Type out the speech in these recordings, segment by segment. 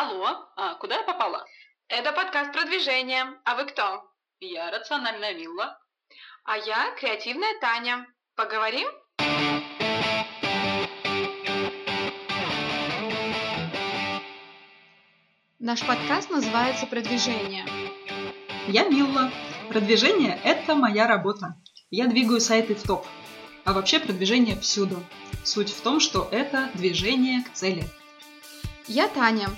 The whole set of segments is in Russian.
Алло, а куда я попала? Это подкаст продвижения. А вы кто? Я рациональная Милла. А я креативная Таня. Поговорим? Наш подкаст называется «Продвижение». Я Милла. Продвижение – это моя работа. Я двигаю сайты в топ. А вообще продвижение всюду. Суть в том, что это движение к цели. Я Таня.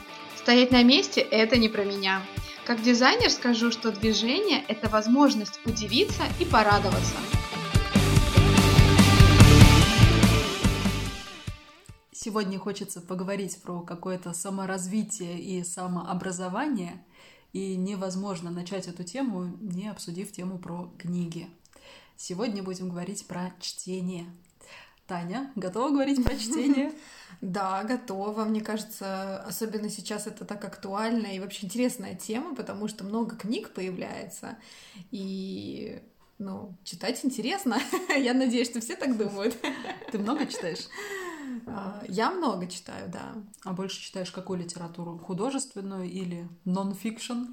Стоять на месте – это не про меня. Как дизайнер скажу, что движение – это возможность удивиться и порадоваться. Сегодня хочется поговорить про какое-то саморазвитие и самообразование, и невозможно начать эту тему, не обсудив тему про книги. Сегодня будем говорить про чтение – Таня, готова говорить про чтение? Да, готова. Мне кажется, особенно сейчас это так актуально и вообще интересная тема, потому что много книг появляется, и ну, читать интересно. Я надеюсь, что все так думают. Ты много читаешь? А, я много читаю, да. А больше читаешь какую литературу? Художественную или нон-фикшн?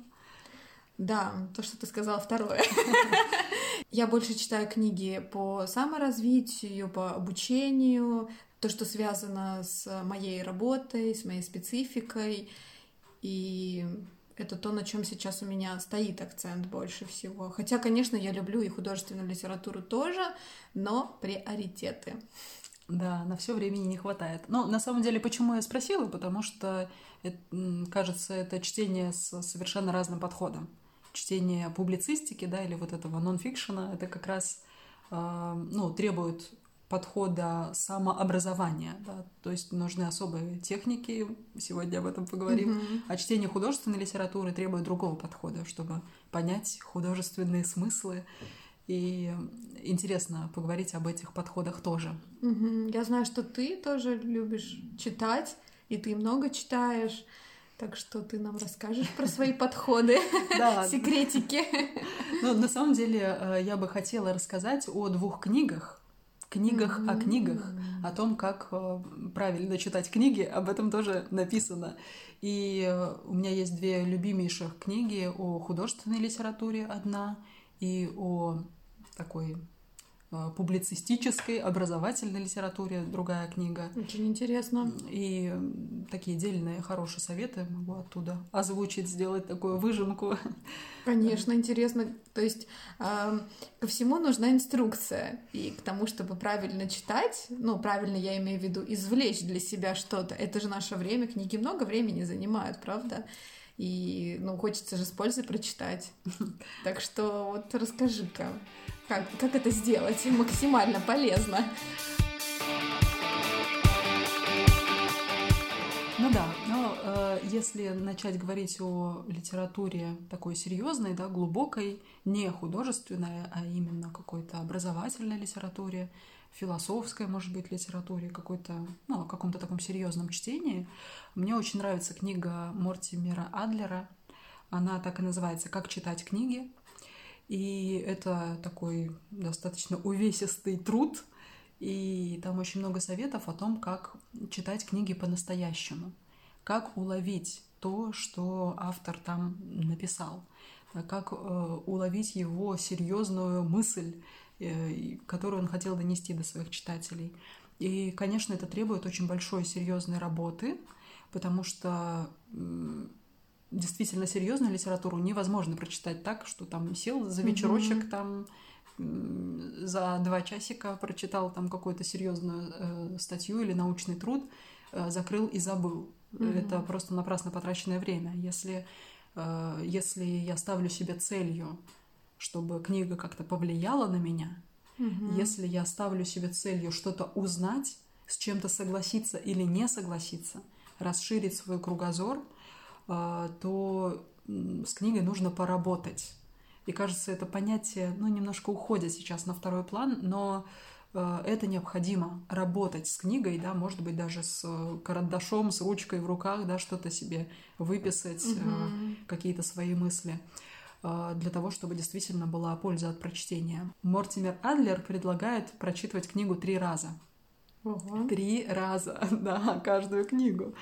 Да, то, что ты сказала второе. Я больше читаю книги по саморазвитию, по обучению, то, что связано с моей работой, с моей спецификой. И это то, на чем сейчас у меня стоит акцент больше всего. Хотя, конечно, я люблю и художественную литературу тоже, но приоритеты. Да, на все времени не хватает. Но на самом деле, почему я спросила? Потому что, это, кажется, это чтение с совершенно разным подходом чтение публицистики, да, или вот этого нонфикшена, это как раз, э, ну, требует подхода самообразования, да, то есть нужны особые техники, сегодня об этом поговорим, mm-hmm. а чтение художественной литературы требует другого подхода, чтобы понять художественные смыслы, и интересно поговорить об этих подходах тоже. Mm-hmm. Я знаю, что ты тоже любишь читать, и ты много читаешь. Так что ты нам расскажешь про свои подходы, секретики. Ну, на самом деле, э, я бы хотела рассказать о двух книгах, книгах о книгах, о том, как э, правильно читать книги, об этом тоже написано. И э, у меня есть две любимейших книги о художественной литературе одна и о такой публицистической, образовательной литературе другая книга. Очень интересно. И такие дельные, хорошие советы могу оттуда озвучить, сделать такую выжимку. Конечно, интересно. То есть э, ко всему нужна инструкция. И к тому, чтобы правильно читать, ну, правильно я имею в виду, извлечь для себя что-то. Это же наше время, книги много времени занимают, правда? И, ну, хочется же с пользой прочитать. Так что вот расскажи-ка. Как, как это сделать максимально полезно? Если начать говорить о литературе такой серьезной, да, глубокой, не художественной, а именно какой-то образовательной литературе, философской, может быть, литературе, какой-то, ну, каком-то таком серьезном чтении, мне очень нравится книга Мортимера Адлера. Она так и называется «Как читать книги». И это такой достаточно увесистый труд, и там очень много советов о том, как читать книги по-настоящему, как уловить то, что автор там написал, как э, уловить его серьезную мысль, э, которую он хотел донести до своих читателей. И, конечно, это требует очень большой серьезной работы, потому что действительно серьезную литературу невозможно прочитать так, что там сел за вечерочек, mm-hmm. там за два часика прочитал там какую-то серьезную э, статью или научный труд, э, закрыл и забыл. Mm-hmm. Это просто напрасно потраченное время. Если, э, если я ставлю себе целью, чтобы книга как-то повлияла на меня, mm-hmm. если я ставлю себе целью что-то узнать, с чем-то согласиться или не согласиться, расширить свой кругозор – а, то с книгой нужно поработать. И кажется, это понятие, ну, немножко уходит сейчас на второй план, но э, это необходимо работать с книгой, да, может быть, даже с карандашом, с ручкой в руках, да, что-то себе выписать, угу. какие-то свои мысли э, для того, чтобы действительно была польза от прочтения. Мортимер Адлер предлагает прочитывать книгу три раза. Ого. Три раза, да, каждую книгу.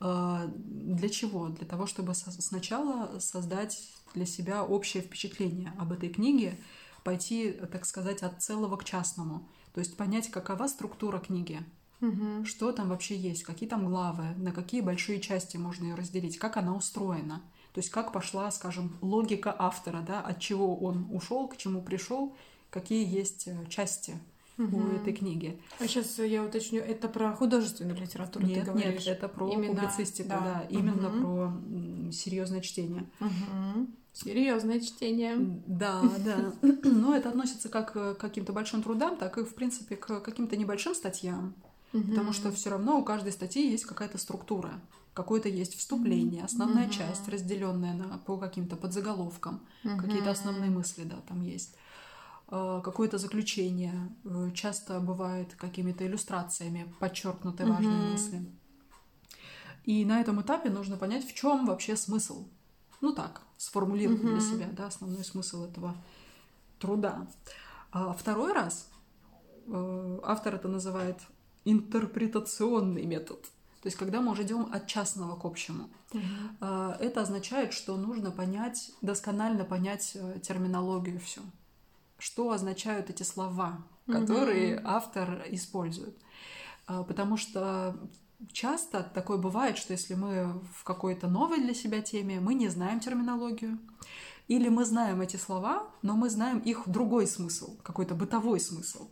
Для чего? Для того, чтобы сначала создать для себя общее впечатление об этой книге, пойти, так сказать, от целого к частному. То есть понять, какова структура книги, Мгм. что там вообще есть, какие там главы, на какие большие части можно ее разделить, как она устроена. То есть как пошла, скажем, логика автора, да, от чего он ушел, к чему пришел, какие есть э, части у Мгм. этой книги. А сейчас я уточню, это про художественную литературу ты Нет, говоришь? нет, это про Именно, публицистику, да, да. именно Мгм. про серьезное чтение. Серьезное чтение. Да, да. Но это относится как к каким-то большим трудам, так и, в принципе, к каким-то небольшим статьям. Потому что все равно у каждой статьи есть какая-то структура. Какое-то есть вступление, основная часть, разделенная на, по каким-то подзаголовкам. Какие-то основные мысли, да, там есть. Э, Какое-то заключение. Э, Часто бывает какими-то иллюстрациями подчеркнуты важные мысли. И на этом этапе нужно понять, в чем вообще смысл. Ну так, сформулировать для Мгм. себя, да, основной смысл этого труда. А второй раз э, автор это называет интерпретационный метод. То есть, когда мы уже идем от частного к общему. А, Это означает, что нужно понять, досконально понять э, терминологию всю. Что означают эти слова, которые Мгм. автор использует. А, Потому что часто такое бывает, что если мы в какой-то новой для себя теме, мы не знаем терминологию, или мы знаем эти слова, но мы знаем их другой смысл, какой-то бытовой смысл.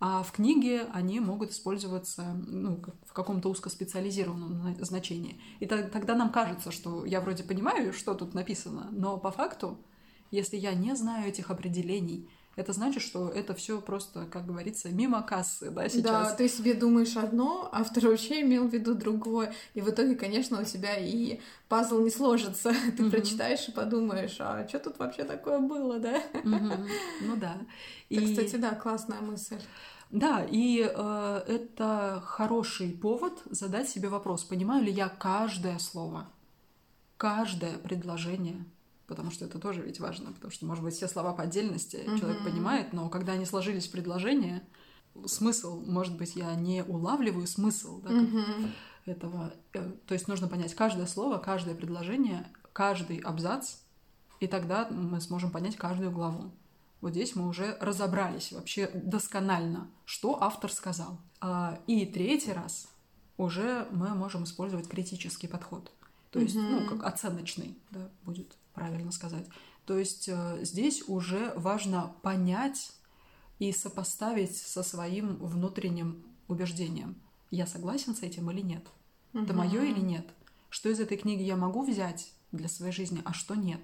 А в книге они могут использоваться ну, в каком-то узкоспециализированном на- значении. И то- тогда нам кажется, что я вроде понимаю, что тут написано, но по факту, если я не знаю этих определений, это значит, что это все просто, как говорится, мимо кассы, да, Да, сейчас. ты себе думаешь одно, а автор вообще имел в виду другое. И в итоге, конечно, у тебя и пазл не сложится. Ты Мгм. прочитаешь и подумаешь, а что тут вообще такое было, да? Мгм. Ну да. И- кстати, да, классная мысль. Да, и э, это хороший повод задать себе вопрос, понимаю ли я каждое слово, каждое предложение, потому что это тоже ведь важно, потому что, может быть, все слова по отдельности человек Мгм. понимает, но когда они сложились в предложение, смысл, может быть, я не улавливаю смысл да, Мгм. этого. Э, То есть нужно понять каждое слово, каждое предложение, каждый абзац, и тогда мы сможем понять каждую главу. Вот здесь мы уже разобрались вообще досконально, что автор сказал. А, И третий раз уже мы можем использовать критический подход. То есть, ну, Мгм. как оценочный, да, будет правильно сказать. То есть э, здесь уже важно понять и сопоставить со своим внутренним убеждением. Я согласен с этим или нет? Это Мгм. мое или нет? Что из этой книги я могу взять для своей жизни, а что нет?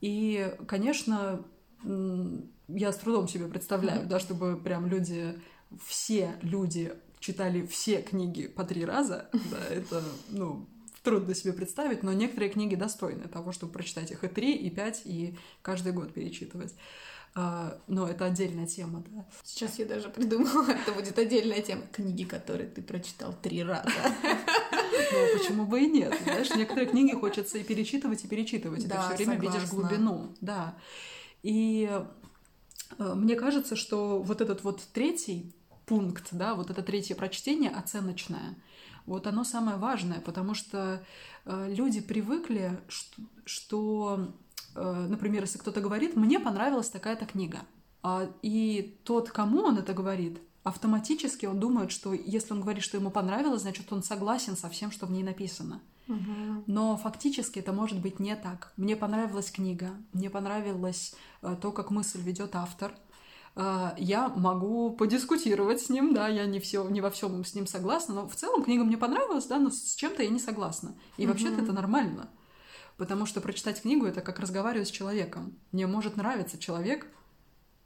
И, конечно, я с трудом себе представляю, да, чтобы прям люди, все люди читали все книги по три раза, да, это, ну, трудно себе представить, но некоторые книги достойны того, чтобы прочитать их и три, и пять, и каждый год перечитывать. А, Но это отдельная тема, да. Сейчас я даже придумала, это будет отдельная тема. Книги, которые ты прочитал три раза. Ну, почему бы и нет? Знаешь, некоторые книги хочется и перечитывать, и перечитывать. и Да, ты все время видишь согласна. глубину. Да. И э, мне кажется, что вот этот вот третий пункт, да, вот это третье прочтение оценочное, вот оно самое важное, потому что э, люди привыкли, что, э, например, если кто-то говорит, мне понравилась такая-то книга, а, и тот, кому он это говорит, автоматически он думает, что если он говорит, что ему понравилось, значит, он согласен со всем, что в ней написано. Мгм. Но фактически это может быть не так. Мне понравилась книга, мне понравилось э, то, как мысль ведет автор. Э, Я могу подискутировать с ним, да, я не, все, не во всем с ним согласна, но в целом книга мне понравилась, да, но с чем-то я не согласна. И вообще-то это нормально. Потому что прочитать книгу это как разговаривать с человеком. Мне может нравиться человек,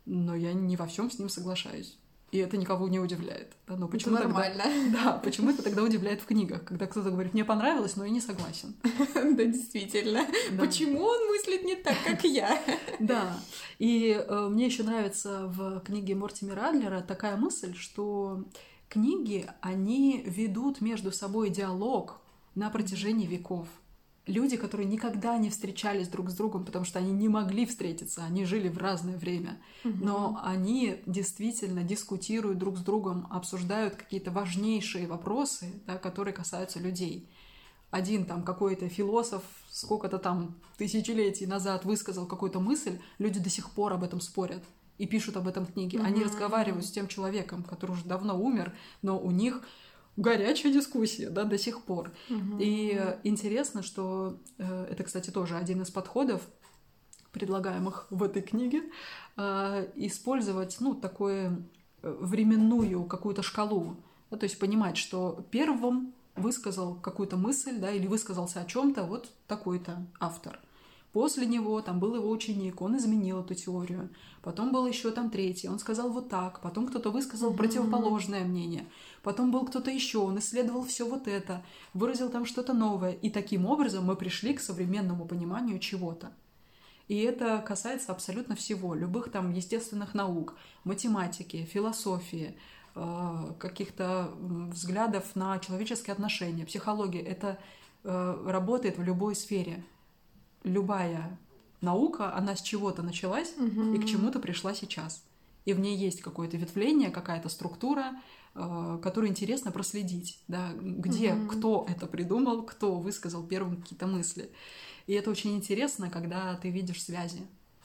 но я не во всем с ним соглашаюсь. И это никого не удивляет. Да, но Это почему тогда- нормально. Да, почему это тогда удивляет в книгах, когда кто-то говорит, мне понравилось, но я не согласен. Да, действительно. Почему он мыслит не так, как я? Да. И э, мне еще нравится в книге Мортимера Адлера такая мысль, что книги, они ведут между собой диалог на протяжении веков. Люди, которые никогда не встречались друг с другом, потому что они не могли встретиться, они жили в разное время, но они действительно дискутируют друг с другом, обсуждают какие-то важнейшие вопросы, да, которые касаются людей. Один там какой-то философ сколько-то там тысячелетий назад высказал какую-то мысль, люди до сих пор об этом спорят и пишут об этом книги. Они разговаривают с тем человеком, который уже давно умер, но у них горячая дискуссия, да, до сих пор. И э, интересно, что э, это, кстати, тоже один из подходов, предлагаемых в этой книге, э, использовать, ну, такую временную какую-то шкалу, да, то есть понимать, что первым высказал какую-то мысль, да, или высказался о чем-то вот такой-то автор – После него там был его ученик, он изменил эту теорию. Потом был еще там третий, он сказал вот так. Потом кто-то высказал противоположное мнение. Потом был кто-то еще, он исследовал все вот это, выразил там что-то новое. И таким образом мы пришли к современному пониманию чего-то. И это касается абсолютно всего, любых там естественных наук, математики, философии, э, каких-то взглядов на человеческие отношения, психологии. Это э, работает в любой сфере любая наука, она с чего-то началась Мгм. и к чему-то пришла сейчас. И в ней есть какое-то ветвление, какая-то структура, э, которую интересно проследить, да, где, Мгм. кто это придумал, кто высказал первым какие-то мысли. И это очень интересно, когда ты видишь связи,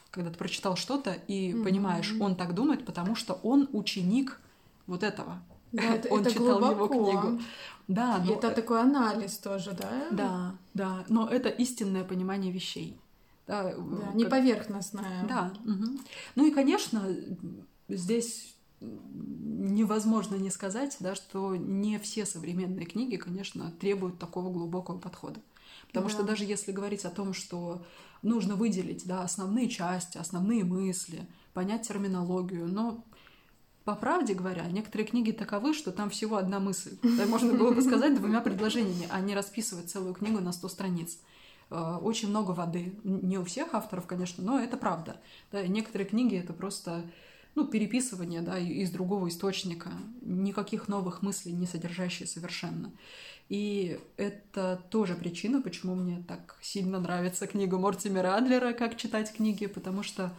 когда ты прочитал что-то и Мгм. понимаешь, он так думает, потому что он ученик вот этого. Да, это, он это читал его глубоко. книгу. Да, но это такой анализ тоже, да? да, да, но это истинное понимание вещей. Да, Да, как- не поверхностное. Да. мгм. Ну и, конечно, здесь невозможно не сказать, да, что не все современные книги, конечно, требуют такого глубокого подхода. Потому что Да. даже если говорить о том, что нужно выделить да, основные части, основные мысли, понять терминологию, но по правде говоря, некоторые книги таковы, что там всего одна мысль. Можно было бы сказать двумя предложениями, а не расписывать целую книгу на 100 страниц. Э, Очень много воды. Не у всех авторов, конечно, но это правда. Да, некоторые книги это просто ну, переписывание да, из другого источника, никаких новых мыслей не содержащие совершенно. И это тоже причина, почему мне так сильно нравится книга Мортимера Адлера «Как читать книги», потому что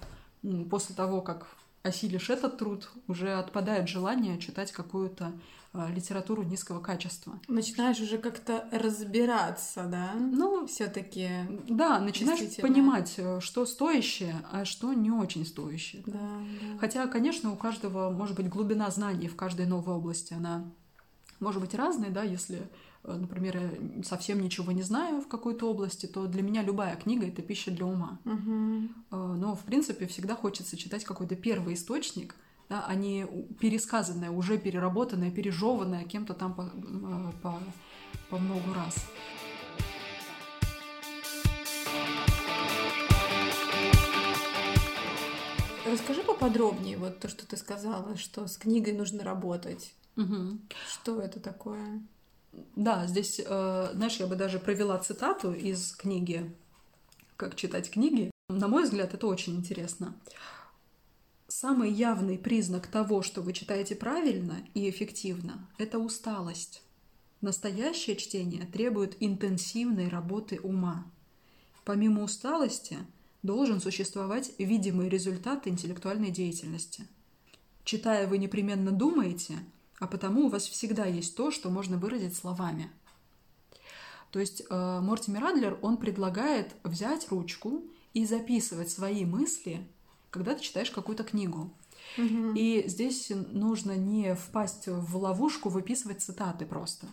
после того, как осилишь этот труд, уже отпадает желание читать какую-то а, литературу низкого качества. Начинаешь уже как-то разбираться, да? Ну, все-таки. да, начинаешь понимать, э, что стоящее, а что не очень стоящее. Да, да. Хотя, конечно, у каждого может быть глубина знаний в каждой новой области. Она может быть разной, да, если, например, я совсем ничего не знаю в какой-то области, то для меня любая книга — это пища для ума. Э, Но, в принципе, всегда хочется читать какой-то первый источник, да, а не пересказанное, уже переработанное, пережеванное кем-то там по, э, по, по много раз. Расскажи поподробнее вот то, что ты сказала, что с книгой нужно работать. Мгм. Что это такое? Да, здесь, э, знаешь, я бы даже провела цитату из книги «Как читать книги». На мой взгляд, это очень интересно. Самый явный признак того, что вы читаете правильно и эффективно, это усталость. Настоящее чтение требует интенсивной работы ума. Помимо усталости должен существовать видимый результат интеллектуальной деятельности. Читая, вы непременно думаете, а потому у вас всегда есть то, что можно выразить словами. То есть э, Мортимер Адлер, он предлагает взять ручку и записывать свои мысли, когда ты читаешь какую-то книгу. Мгм. И здесь нужно не впасть в ловушку выписывать цитаты просто.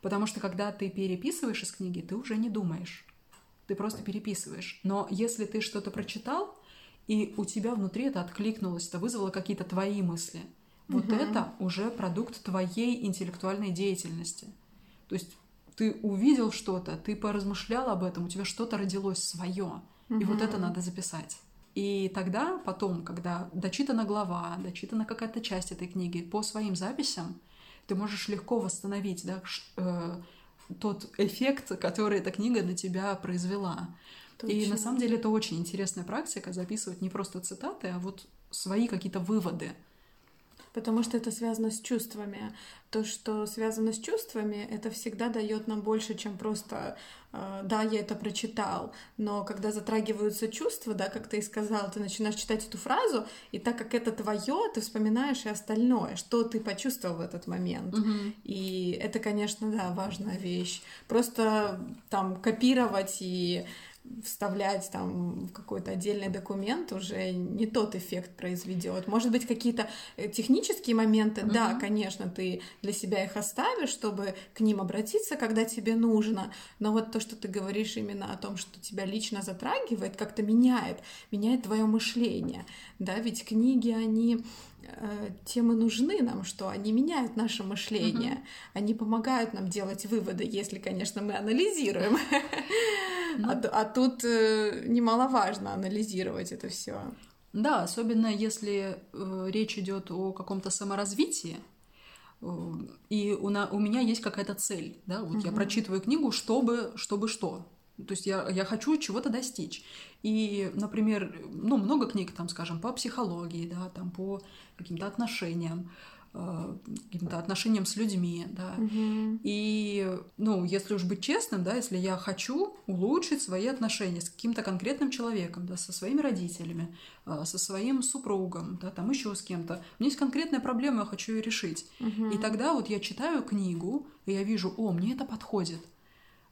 Потому что когда ты переписываешь из книги, ты уже не думаешь. Ты просто переписываешь. Но если ты что-то прочитал, и у тебя внутри это откликнулось, это вызвало какие-то твои мысли, вот Мгм. это уже продукт твоей интеллектуальной деятельности. То есть ты увидел что-то, ты поразмышлял об этом, у тебя что-то родилось свое, и вот это надо записать. И тогда, потом, когда дочитана глава, дочитана какая-то часть этой книги, по своим записям ты можешь легко восстановить да, э, тот эффект, который эта книга на тебя произвела. И на Точно. самом деле это очень интересная практика записывать не просто цитаты, а вот свои какие-то выводы. Потому что это связано с чувствами. То, что связано с чувствами, это всегда дает нам больше, чем просто э, да, я это прочитал. Но когда затрагиваются чувства, да, как ты и сказал, ты начинаешь читать эту фразу, и так как это твое, ты вспоминаешь и остальное, что ты почувствовал в этот момент. Мгм. И это, конечно, да, важная вещь. Просто там копировать и вставлять там в какой-то отдельный документ уже не тот эффект произведет. Может быть, какие-то э, технические моменты, да, Мгм. конечно, ты для себя их оставишь, чтобы к ним обратиться, когда тебе нужно. Но вот то, что ты говоришь именно о том, что тебя лично затрагивает, как-то меняет, меняет твое мышление. Да, ведь книги, они э, тем и нужны нам, что они меняют наше мышление, они помогают нам делать выводы, если, конечно, мы анализируем. Ну. А, а тут э, немаловажно анализировать это все. Да, особенно если э, речь идет о каком-то саморазвитии, э, и у, на- у меня есть какая-то цель, да, вот я Мгм. прочитываю книгу, чтобы, чтобы что. То есть я, я хочу чего-то достичь. И, например, ну, много книг, там, скажем, по психологии, да, там, по каким-то отношениям, э, каким-то отношениям с людьми, да. И, ну, если уж быть честным, да, если я хочу улучшить свои отношения с каким-то конкретным человеком, да, со своими родителями, а, со своим супругом, да, там еще с кем-то, у меня есть конкретная проблема, я хочу ее решить. И тогда вот я читаю книгу, и я вижу, о, мне это подходит.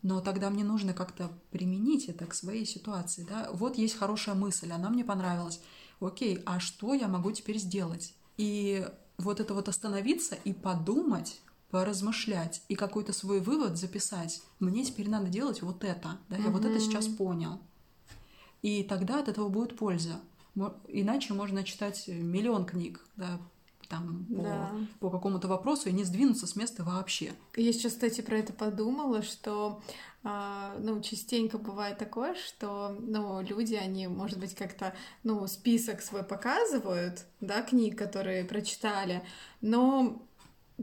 Но тогда мне нужно как-то применить это к своей ситуации, да. Вот есть хорошая мысль, она мне понравилась. Окей, а что я могу теперь сделать? И вот это вот остановиться и подумать, поразмышлять и какой-то свой вывод записать. Мне теперь надо делать вот это, да, я вот это сейчас понял. И тогда от этого будет польза. Иначе можно читать миллион книг, да, там по, Да. по какому-то вопросу и не сдвинуться с места вообще. Я сейчас, кстати, про это подумала, что а, ну, частенько бывает такое, что ну, люди, они, может быть, как-то ну, список свой показывают, да, книг, которые прочитали, но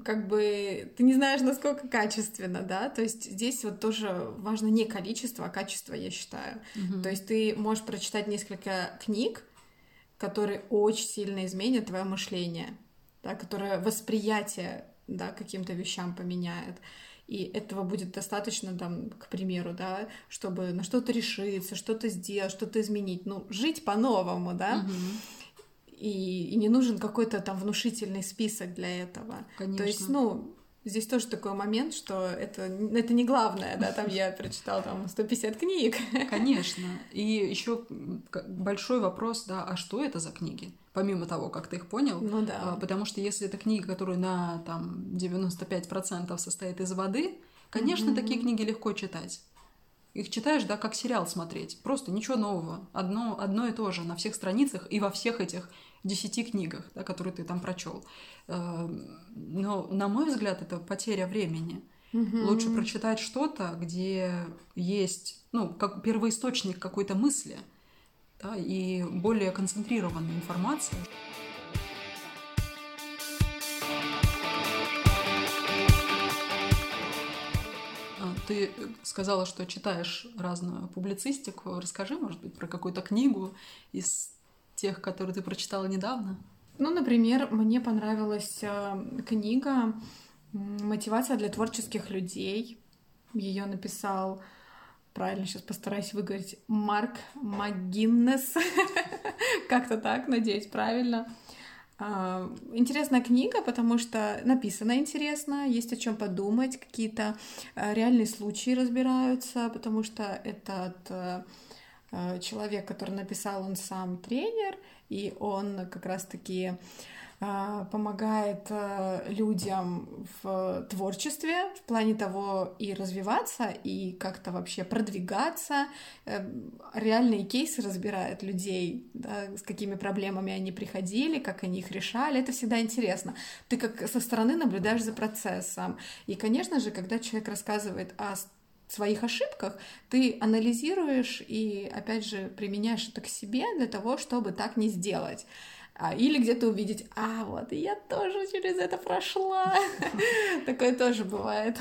как бы ты не знаешь, насколько качественно, да, то есть здесь вот тоже важно не количество, а качество, я считаю. Мгм. То есть ты можешь прочитать несколько книг, которые очень сильно изменят твое мышление, да, которое восприятие да, каким-то вещам поменяет. И этого будет достаточно, там, к примеру, да, чтобы на что-то решиться, что-то сделать, что-то изменить. Ну, жить по-новому, да. Мгм. И, и не нужен какой-то там внушительный список для этого. Конечно. То есть, ну, здесь тоже такой момент, что это, это не главное, да, там я прочитал там 150 книг. Конечно. И еще большой вопрос, да, а что это за книги? Помимо того, как ты их понял. Ну А, да. Потому что если это книга, которая на там 95% состоит из воды, конечно, Мгм. такие книги легко читать. Их читаешь, да, как сериал смотреть. Просто ничего нового. Одно, одно и то же на всех страницах и во всех этих десяти книгах, да, которые ты там прочел. Но, на мой взгляд, это потеря времени. Мгм. Лучше прочитать что-то, где есть, ну, как первоисточник какой-то мысли, да, и более концентрированная информация. А, Ты сказала, что читаешь разную публицистику. Расскажи, может быть, про какую-то книгу из тех, которые ты прочитала недавно. Ну, например, мне понравилась э, книга «Мотивация для творческих людей». Ее написал, правильно сейчас постараюсь выговорить, Марк МакГиннес. Как-то так, надеюсь, правильно. А, Интересная книга, потому что написано интересно, есть о чем подумать, какие-то э, реальные случаи разбираются, потому что этот э, э, человек, который написал, он сам тренер, и он как раз-таки помогает э, людям в творчестве в плане того и развиваться, и как-то вообще продвигаться. Э, Реальные кейсы разбирает людей, да, с какими проблемами они приходили, как они их решали. Это всегда интересно. Ты как со стороны наблюдаешь за процессом. И, конечно же, когда человек рассказывает о своих ошибках, ты анализируешь и, опять же, применяешь это к себе для того, чтобы так не сделать. А, Или где-то увидеть, а вот, я тоже через это прошла. Такое тоже бывает.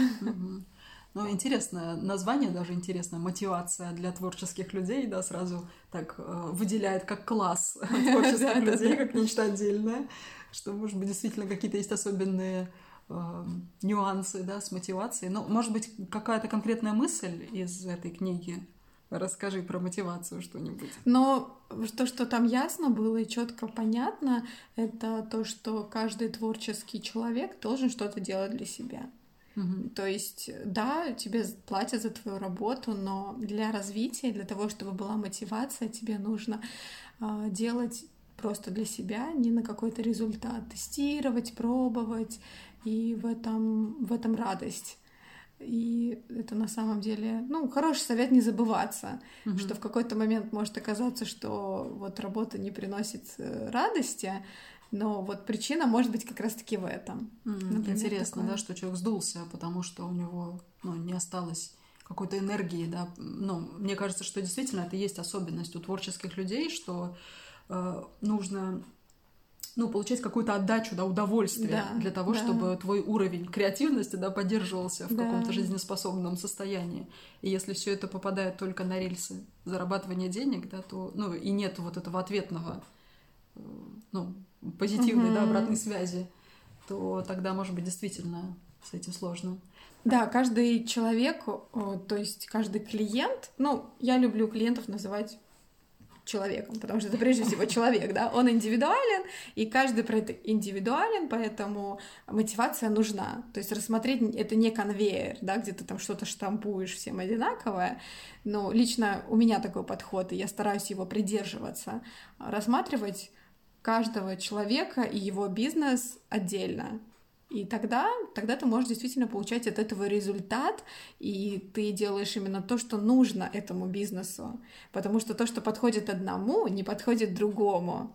Ну, интересное название, даже интересная мотивация для творческих людей, да, сразу так э, выделяет как класс творческих людей, как нечто отдельное, что, может быть, действительно какие-то есть особенные э, нюансы, да, с мотивацией. Но, может быть, какая-то конкретная мысль из этой книги? Расскажи про мотивацию что-нибудь. Но то, что там ясно было и четко понятно, это то, что каждый творческий человек должен что-то делать для себя. Мгм. То есть, да, тебе платят за твою работу, но для развития, для того, чтобы была мотивация, тебе нужно а, делать просто для себя, не на какой-то результат, тестировать, пробовать, и в этом, в этом радость. И это на самом деле, ну, хороший совет не забываться, Мгм. что в какой-то момент может оказаться, что вот работа не приносит э, радости, но вот причина может быть как раз-таки в этом. Например, Интересно, такое. да, что человек сдулся, потому что у него ну, не осталось какой-то энергии, да. Ну, мне кажется, что действительно это есть особенность у творческих людей, что э, нужно ну, получать какую-то отдачу, да, удовольствие Да, для того, да. чтобы твой уровень креативности, да, поддерживался в Да. каком-то жизнеспособном состоянии. И если все это попадает только на рельсы зарабатывания денег, да, то, ну, и нет вот этого ответного, э, ну, позитивной, да, Мгм. обратной связи, то тогда, может быть, действительно с этим сложно. Да, каждый человек, то есть каждый клиент, ну, я люблю клиентов называть человеком, потому что это прежде всего человек, да, он индивидуален, и каждый про это индивидуален, поэтому мотивация нужна. То есть рассмотреть это не конвейер, да, где ты там что-то штампуешь всем одинаковое, но лично у меня такой подход, и я стараюсь его придерживаться, рассматривать каждого человека и его бизнес отдельно. И тогда, тогда ты можешь действительно получать от этого результат, и ты делаешь именно то, что нужно этому бизнесу. Потому что то, что подходит одному, не подходит другому.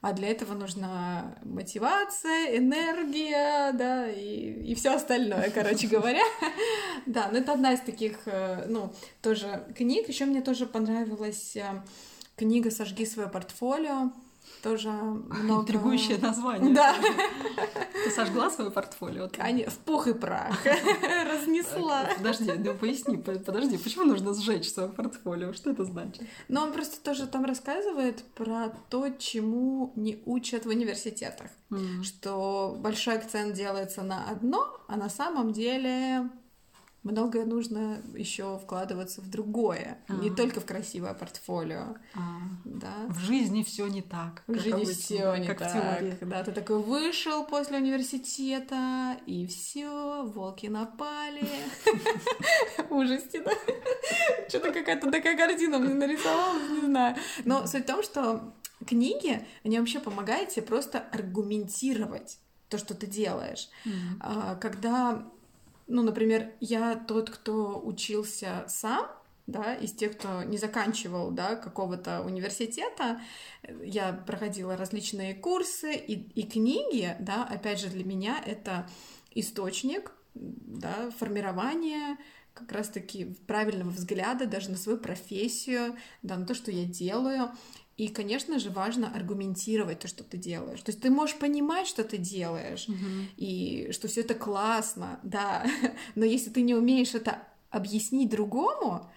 А для этого нужна мотивация, энергия, да, и, и все остальное, короче говоря. Да, но это одна из таких, э, ну, тоже книг. Еще мне тоже понравилась э, книга «Сожги свое портфолио». Тоже много... Интригующее название. Да. Ты сожгла свое портфолио? Конечно, в пух и прах. Разнесла. Подожди, ну поясни, по- подожди, почему нужно сжечь свое портфолио? Что это значит? Но он просто тоже там рассказывает про то, чему не учат в университетах. Что большой акцент делается на одно, а на самом деле многое нужно еще вкладываться в другое. Не А. только в красивое портфолио. А, Да. В жизни все не так. В жизни все не как в так. теории. Да, ты такой вышел после университета, и все, волки напали. Ужасти, да? Что-то какая-то такая картина мне нарисовалась, не знаю. Но суть в том, что книги, они вообще помогают тебе просто аргументировать то, что ты делаешь. А, Когда, ну, например, я тот, кто учился сам, да, из тех, кто не заканчивал, да, какого-то университета, я проходила различные курсы и, и книги, да, опять же, для меня это источник, да, формирования как раз-таки правильного взгляда даже на свою профессию, да, на то, что я делаю. И, конечно же, важно аргументировать то, что ты делаешь. То есть ты можешь понимать, что ты делаешь, Мгм. и что все это классно, да, но если ты не умеешь это объяснить другому,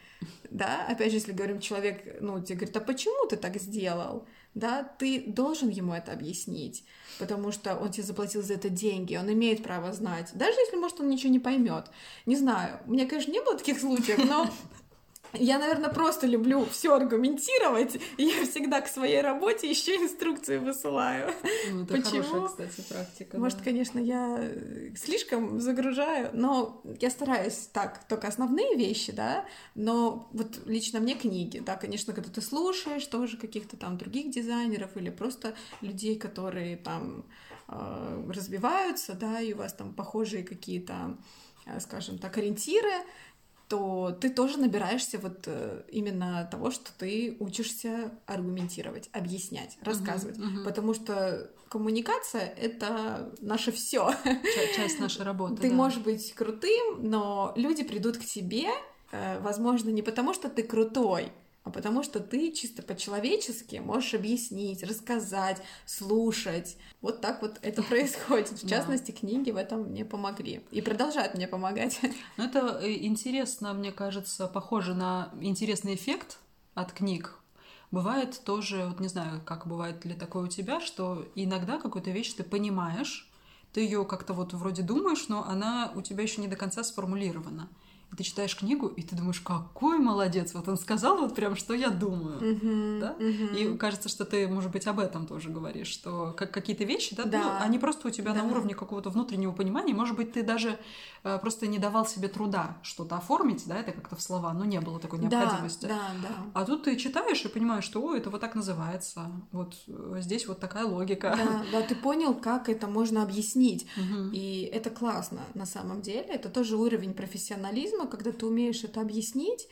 да, опять же, если говорим, человек, ну, тебе говорит, а почему ты так сделал, да, ты должен ему это объяснить, потому что он тебе заплатил за это деньги, он имеет право знать, даже если, может, он ничего не поймет. Не знаю, у меня, конечно, не было таких случаев, но я, наверное, просто люблю все аргументировать, и я всегда к своей работе еще инструкции высылаю. Ну, это Почему? хорошая, кстати, практика. Может, да. конечно, я э, слишком загружаю, но я стараюсь так, только основные вещи, да, но вот лично мне книги, да, конечно, когда ты слушаешь тоже каких-то там других дизайнеров или просто людей, которые там э, развиваются, да, и у вас там похожие какие-то, э, скажем так, ориентиры, то ты тоже набираешься вот э, именно того, что ты учишься аргументировать, объяснять, рассказывать. мгм. Потому что коммуникация — это наше все. Ча- Часть нашей работы. Ты да. можешь быть крутым, но люди придут к тебе, э, возможно, не потому, что ты крутой, а потому что ты чисто по-человечески можешь объяснить, рассказать, слушать. Вот так вот это происходит. В частности, книги в этом мне помогли и продолжают мне помогать. Ну, это э, интересно, мне кажется, похоже на интересный эффект от книг. Бывает тоже, вот не знаю, как бывает ли такое у тебя, что иногда какую-то вещь ты понимаешь, ты ее как-то вот вроде думаешь, но она у тебя еще не до конца сформулирована. Ты читаешь книгу, и ты думаешь, какой молодец, вот он сказал вот прям, что я думаю. Мгм, Да? мгм. И кажется, что ты, может быть, об этом тоже говоришь, что как какие-то вещи, да, Да. ну, они просто у тебя на Да. уровне какого-то внутреннего понимания, может быть, ты даже э, просто не давал себе труда что-то оформить, да, это как-то в слова, но не было такой Да, необходимости. да, да. А тут ты читаешь и понимаешь, что, о, это вот так называется, вот э, здесь вот такая логика. Да, да, ты понял, как это можно объяснить. Мгм. И это классно на самом деле. Это тоже уровень профессионализма, когда ты умеешь это объяснить,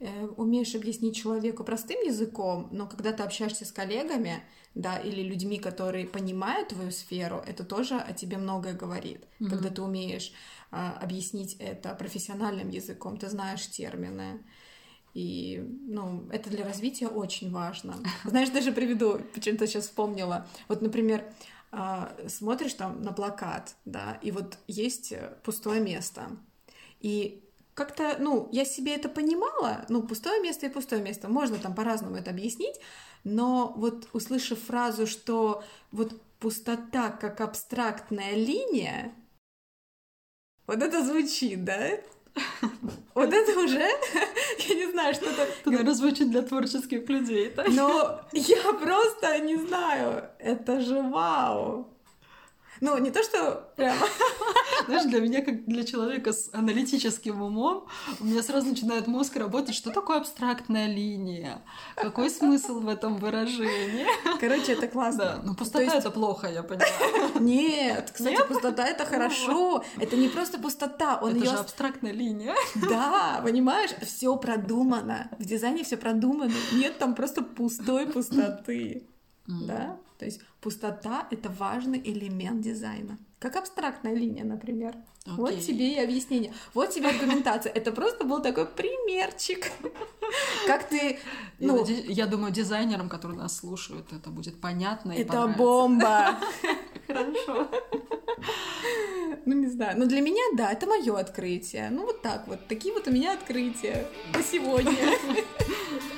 э, умеешь объяснить человеку простым языком, но когда ты общаешься с коллегами, да, или людьми, которые понимают твою сферу, это тоже о тебе многое говорит. Мгм. Когда ты умеешь а, объяснить это профессиональным языком, ты знаешь термины. И, ну, это для развития очень важно. Знаешь, даже приведу, почему-то сейчас вспомнила. Вот, например, а, смотришь там на плакат, да, и вот есть э, пустое место. И как-то, ну, я себе это понимала, ну, пустое место и пустое место, можно там по-разному это объяснить, но вот услышав фразу, что вот пустота как абстрактная линия, вот это звучит, да? Вот это уже, я не знаю, что-то... Это, наверное, звучит для творческих людей? Но я просто не знаю, это же вау. Ну, не то, что прям... Знаешь, для меня, как для человека с аналитическим умом, у меня сразу начинает мозг работать, что такое абстрактная линия, какой смысл в этом выражении. Короче, это классно. Да, То пустота есть- это плохо, я понимаю. Нет, кстати, Нет? пустота это хорошо. Это не просто пустота, он это ее... же абстрактная линия. Да, понимаешь, все продумано. В дизайне все продумано. Нет там просто пустой пустоты. Да? То есть пустота — это важный элемент дизайна. Как абстрактная линия, например. Вот Окей. тебе и объяснение. Вот тебе аргументация. Это просто был такой примерчик. Как ты... Я, Ну, я думаю, дизайнерам, которые нас слушают, это будет понятно и это бомба. Хорошо. Ну, не знаю. Но для меня, да, это мое открытие. Ну, вот так вот. Такие вот у меня открытия на сегодня.